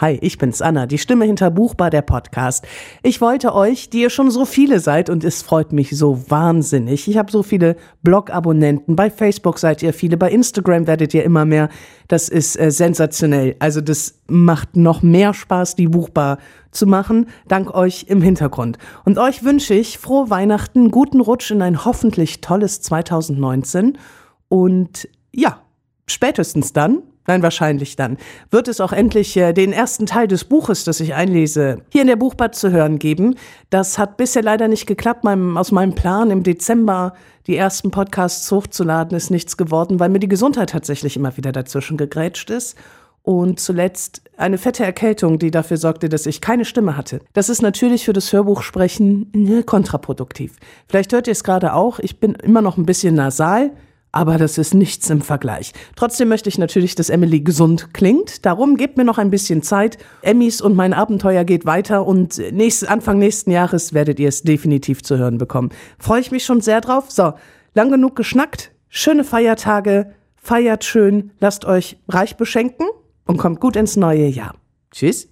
Hi, ich bin's Anna, die Stimme hinter Buchbar der Podcast. Ich wollte euch, die ihr schon so viele seid und es freut mich so wahnsinnig. Ich habe so viele Blog-Abonnenten, bei Facebook seid ihr viele, bei Instagram werdet ihr immer mehr. Das ist äh, sensationell. Also das macht noch mehr Spaß, die Buchbar zu machen, dank euch im Hintergrund. Und euch wünsche ich frohe Weihnachten, guten Rutsch in ein hoffentlich tolles 2019 und ja, spätestens dann Nein, wahrscheinlich dann. Wird es auch endlich äh, den ersten Teil des Buches, das ich einlese, hier in der Buchbad zu hören geben. Das hat bisher leider nicht geklappt. Meinem, aus meinem Plan im Dezember die ersten Podcasts hochzuladen ist nichts geworden, weil mir die Gesundheit tatsächlich immer wieder dazwischen gegrätscht ist. Und zuletzt eine fette Erkältung, die dafür sorgte, dass ich keine Stimme hatte. Das ist natürlich für das Hörbuchsprechen äh, kontraproduktiv. Vielleicht hört ihr es gerade auch. Ich bin immer noch ein bisschen nasal aber das ist nichts im Vergleich. Trotzdem möchte ich natürlich, dass Emily gesund klingt. Darum gebt mir noch ein bisschen Zeit. Emmys und mein Abenteuer geht weiter und nächst, Anfang nächsten Jahres werdet ihr es definitiv zu hören bekommen. Freue ich mich schon sehr drauf. So, lang genug geschnackt. Schöne Feiertage. Feiert schön. Lasst euch reich beschenken und kommt gut ins neue Jahr. Tschüss.